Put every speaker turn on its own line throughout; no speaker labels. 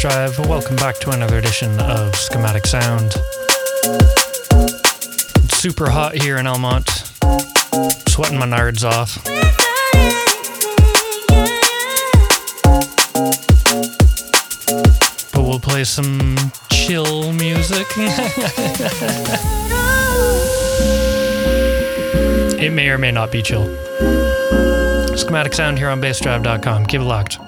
Drive. Welcome back to another edition of Schematic Sound. Super hot here in Elmont. Sweating my nards off. But we'll play some chill music. it may or may not be chill. Schematic Sound here on bassdrive.com. Keep it locked.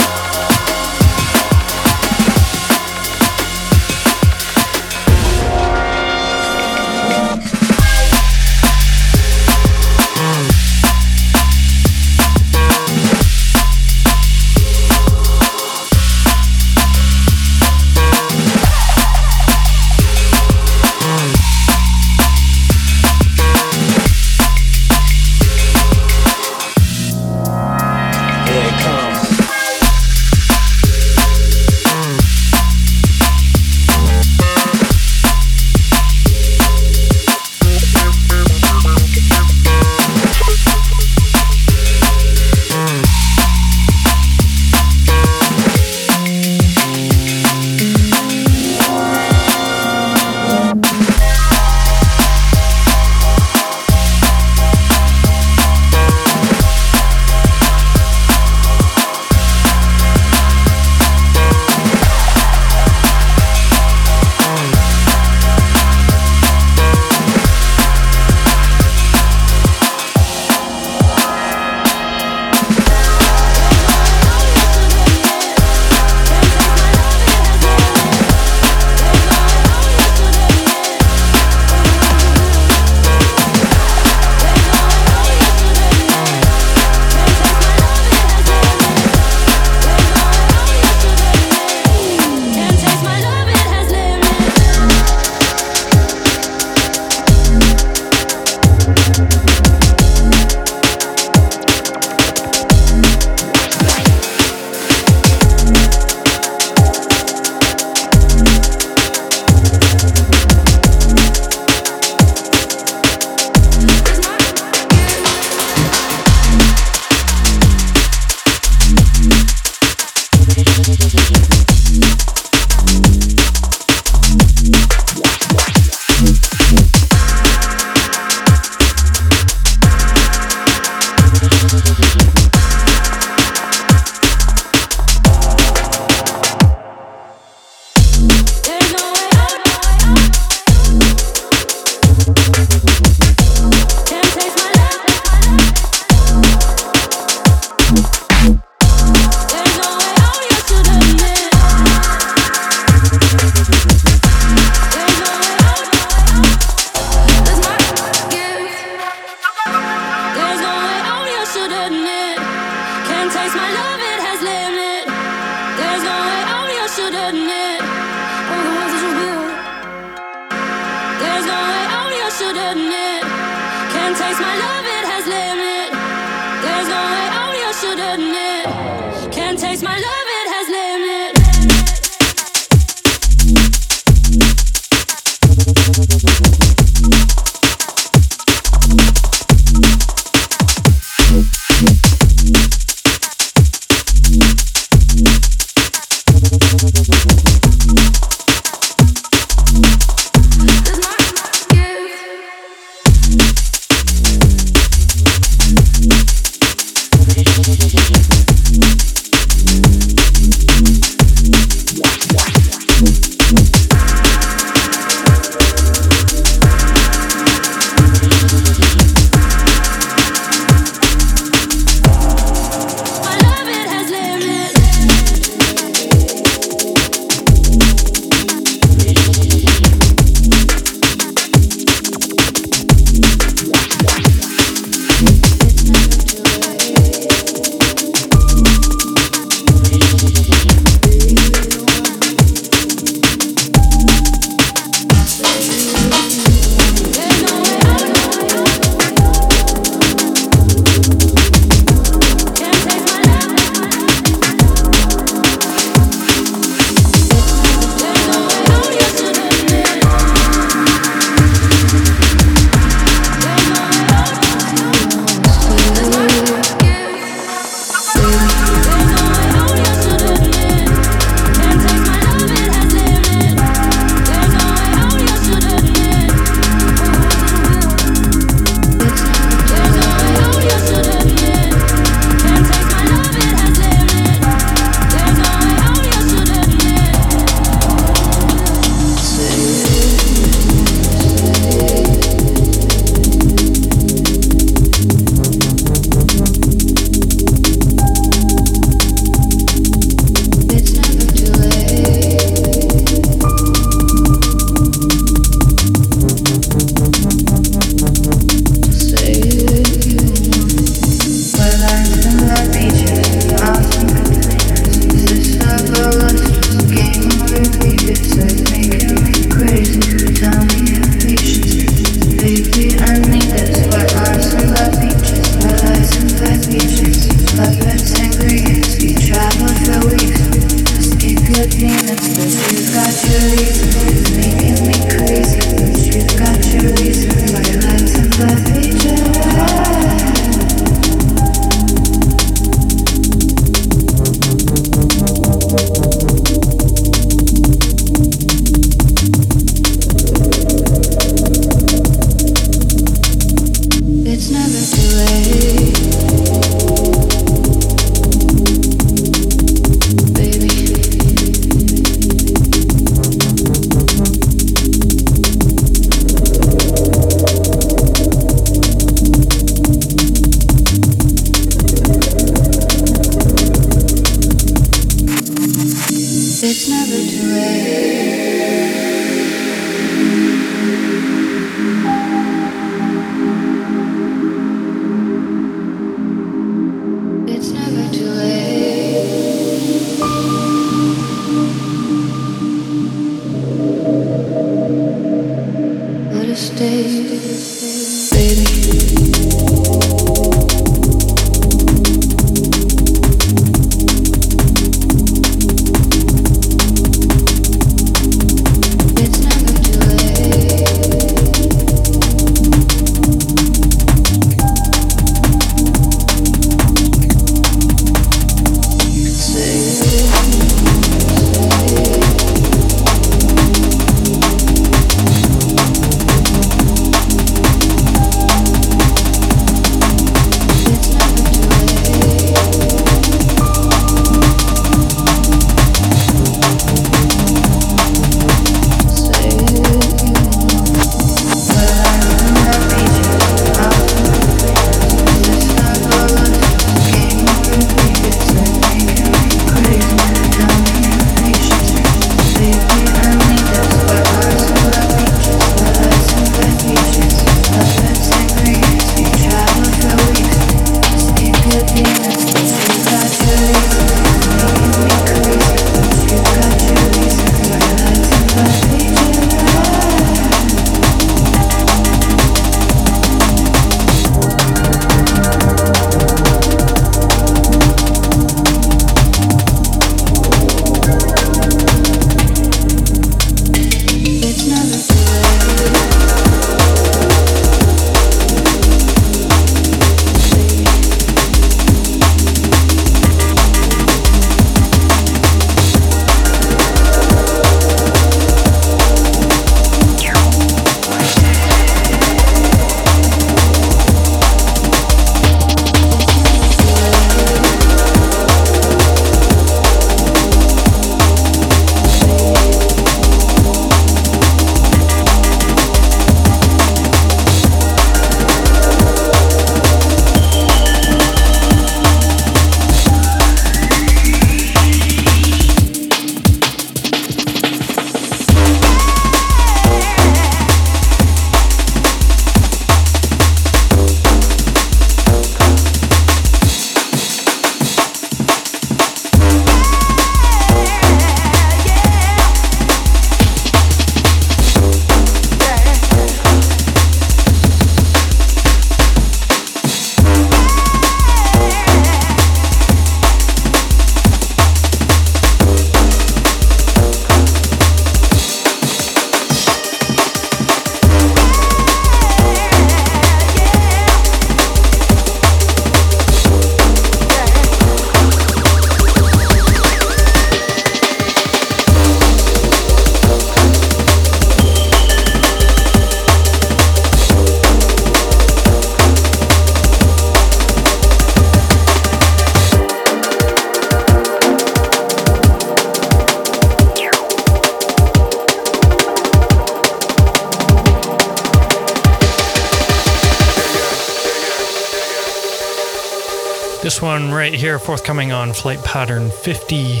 Forthcoming on Flight Pattern 50.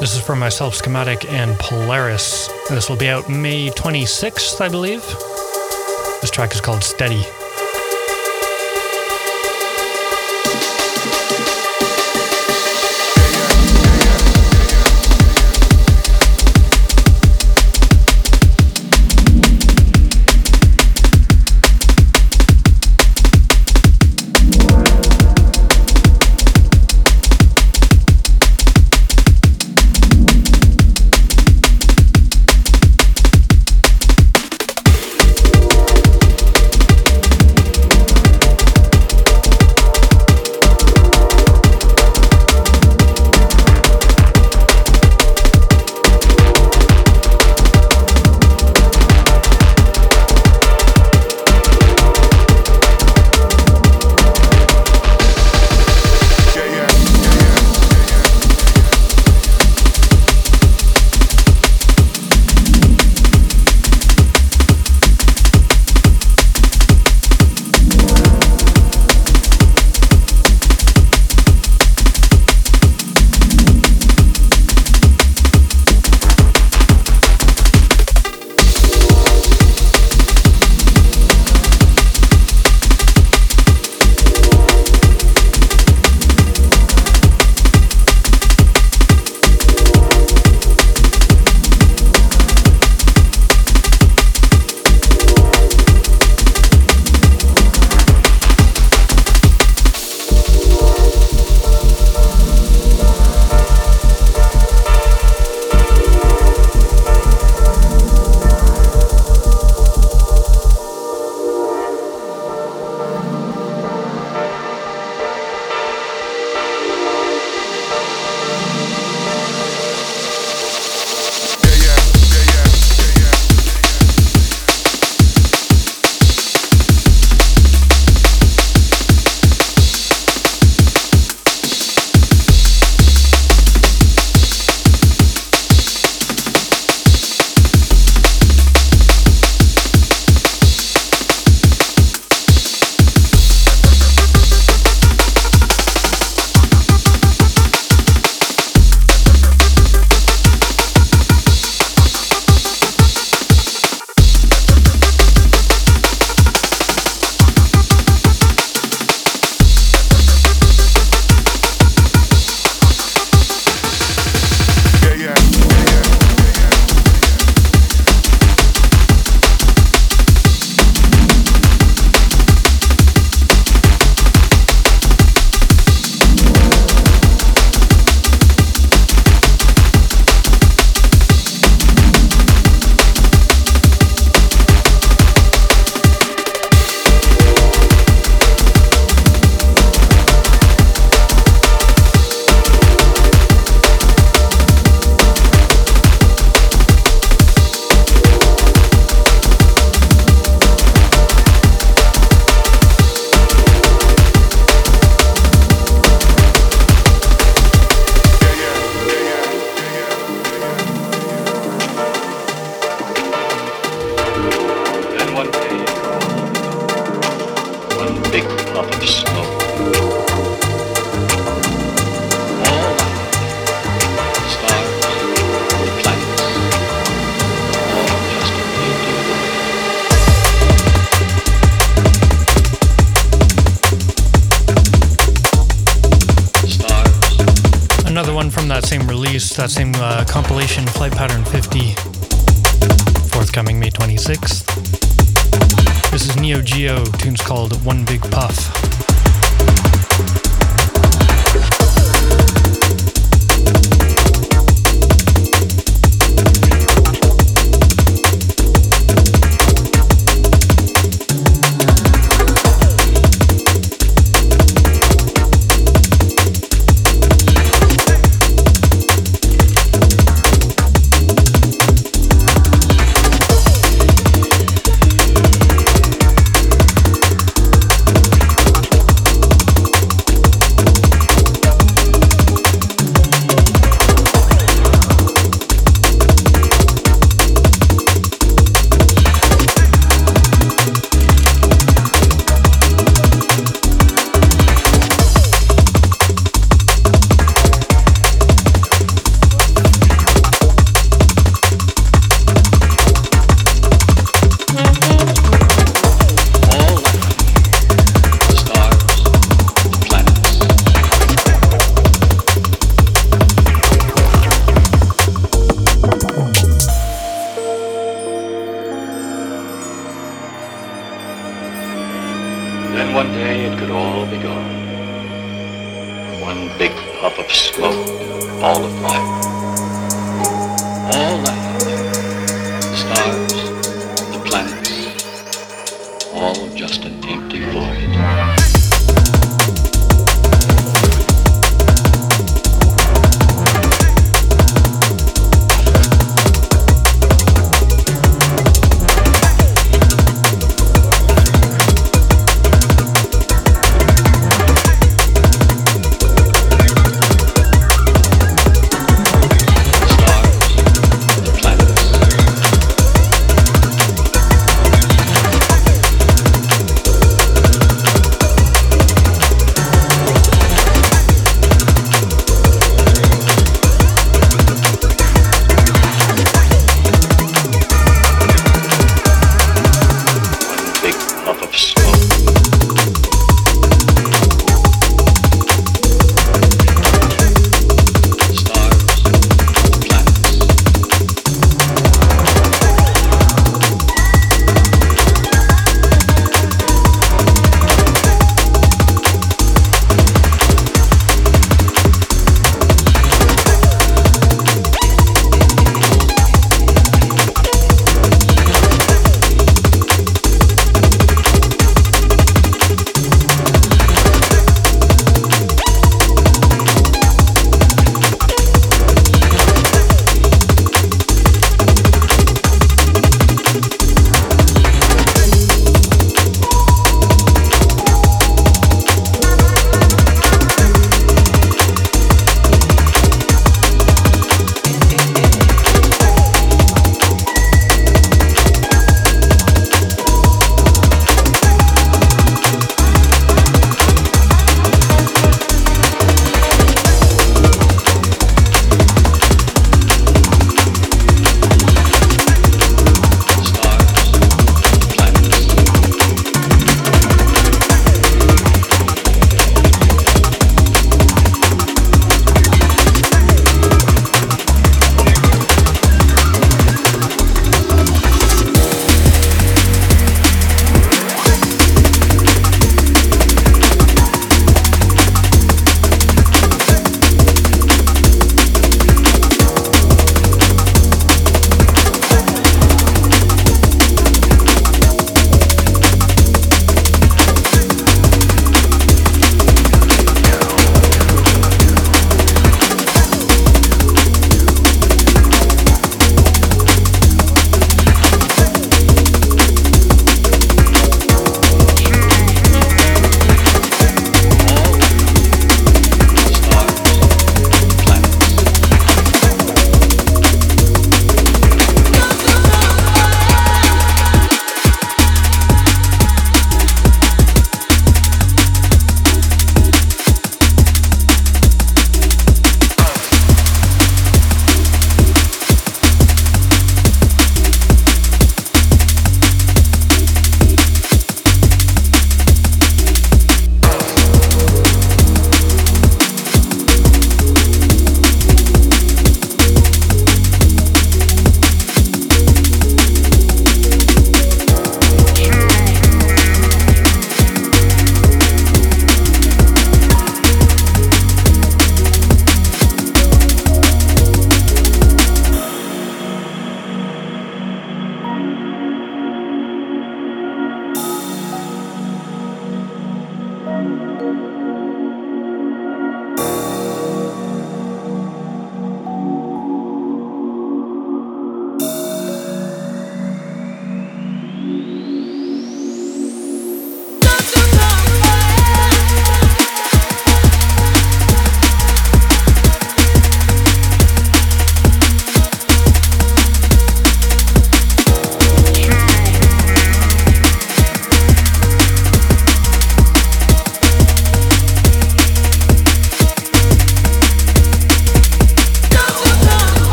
This is from myself, Schematic, and Polaris. This will be out May 26th, I believe. This track is called Steady.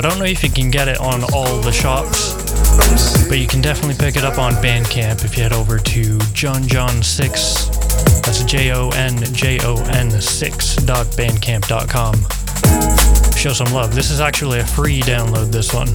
I don't know if you can get it on all the shops, but you can definitely pick it up on Bandcamp if you head over to Jon Jon 6. That's J O N J O N 6.bandcamp.com. Show some love. This is actually a free download, this one.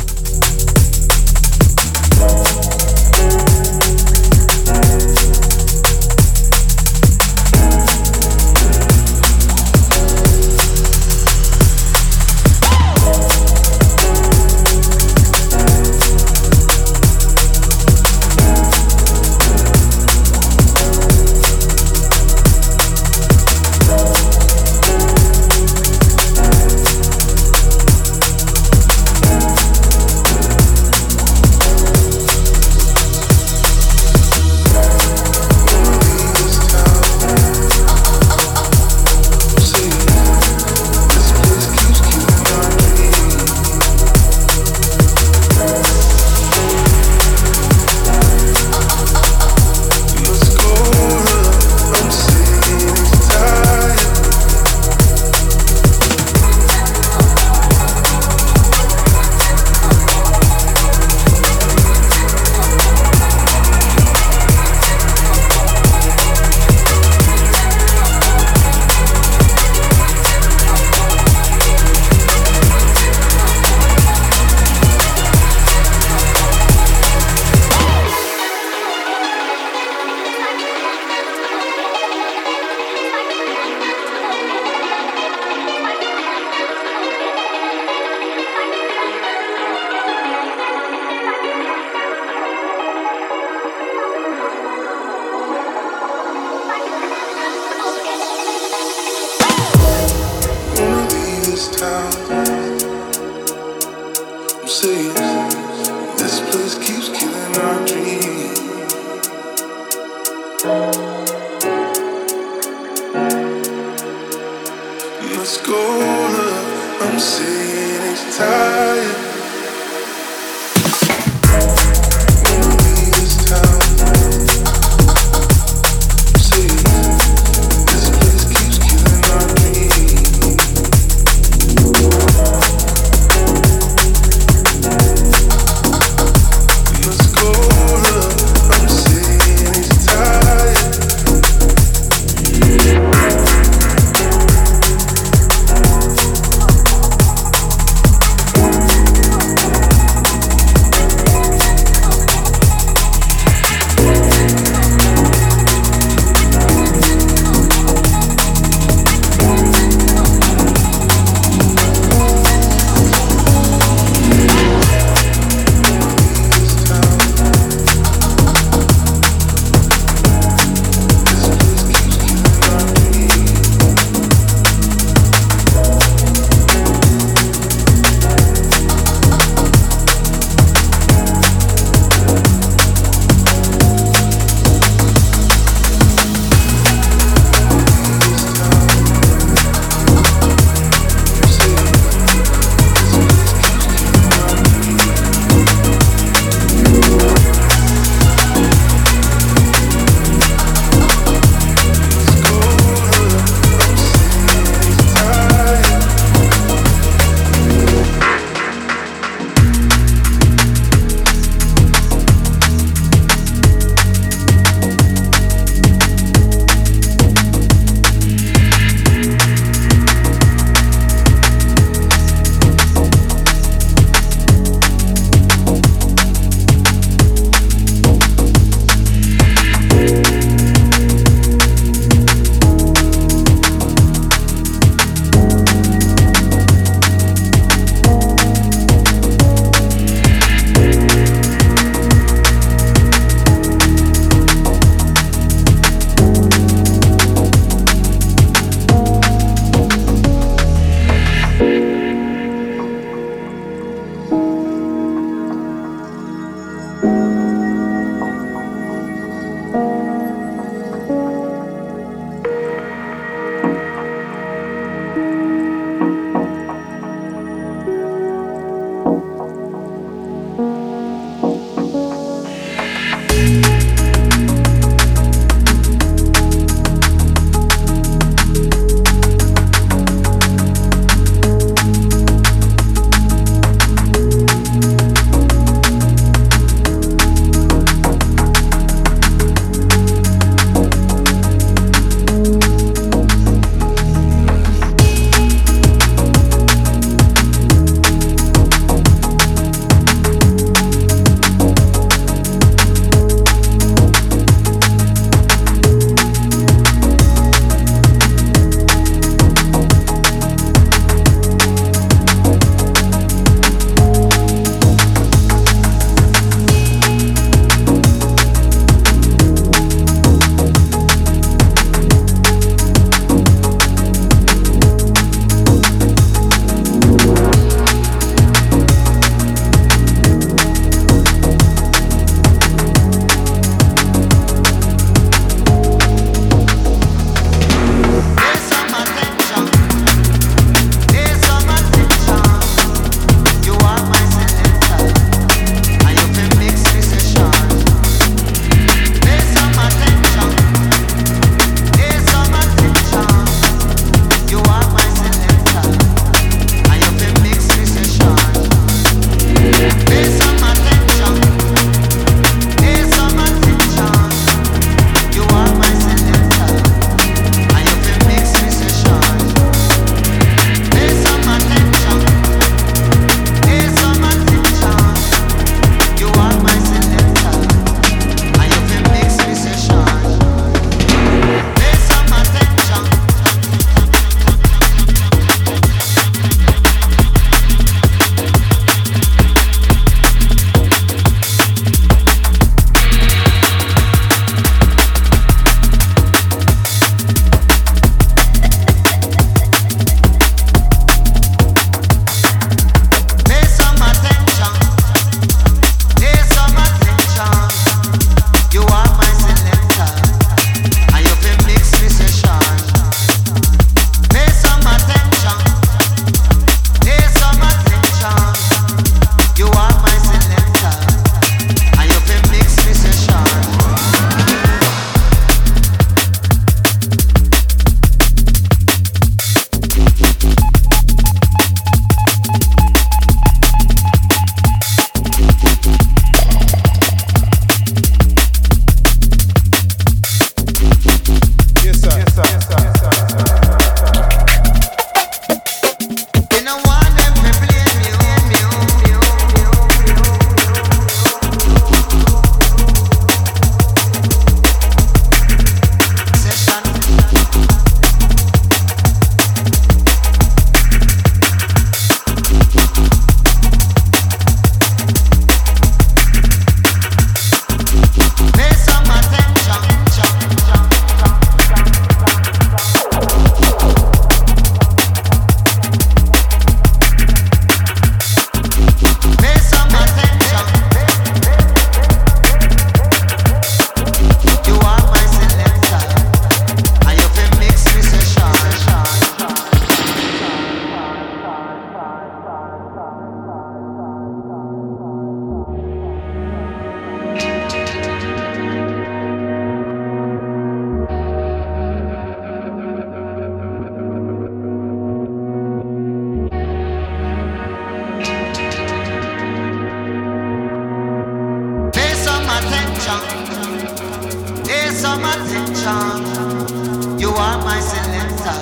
Attention. Pay some attention. You are my selector,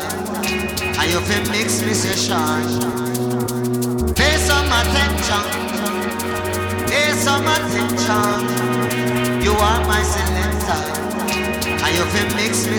and you feel mix session. Pay some attention. Pay some attention. You are my selector, and you feel mix me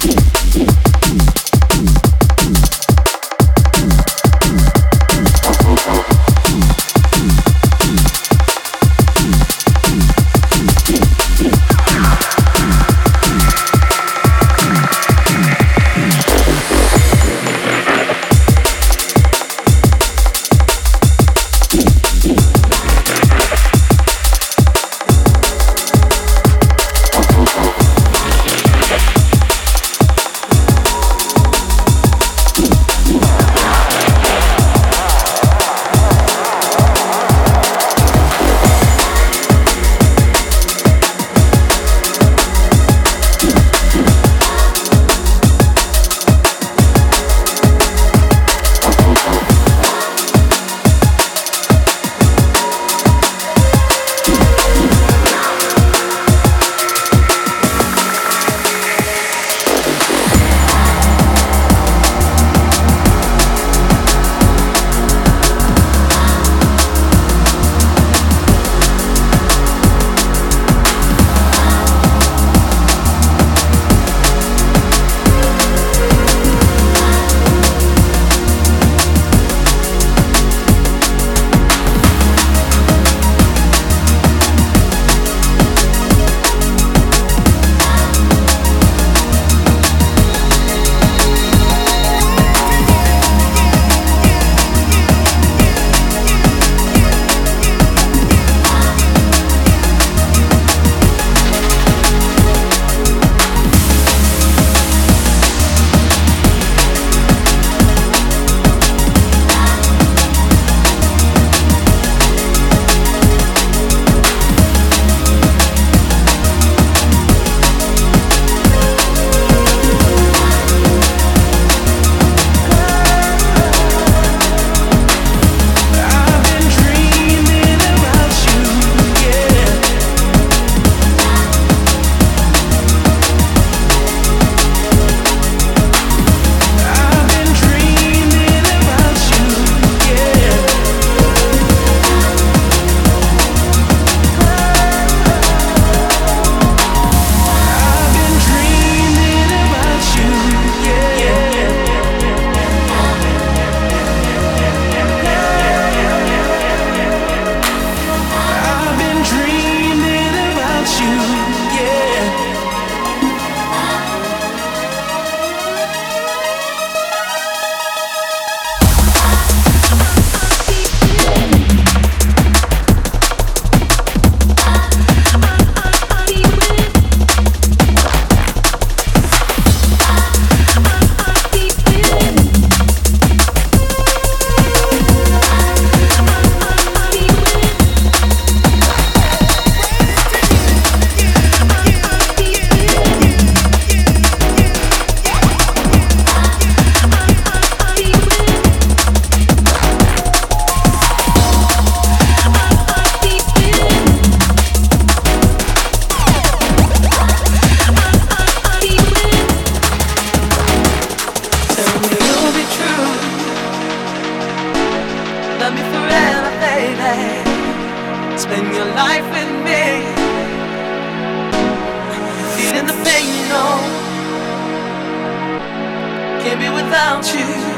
Peace. Feeling
the pain, you know. Can't be without you.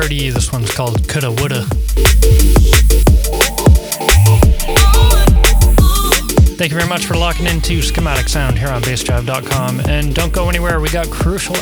Hardy. This one's called Coulda Woulda. Thank you very much for locking into Schematic Sound here on bassdrive.com. And don't go anywhere, we got Crucial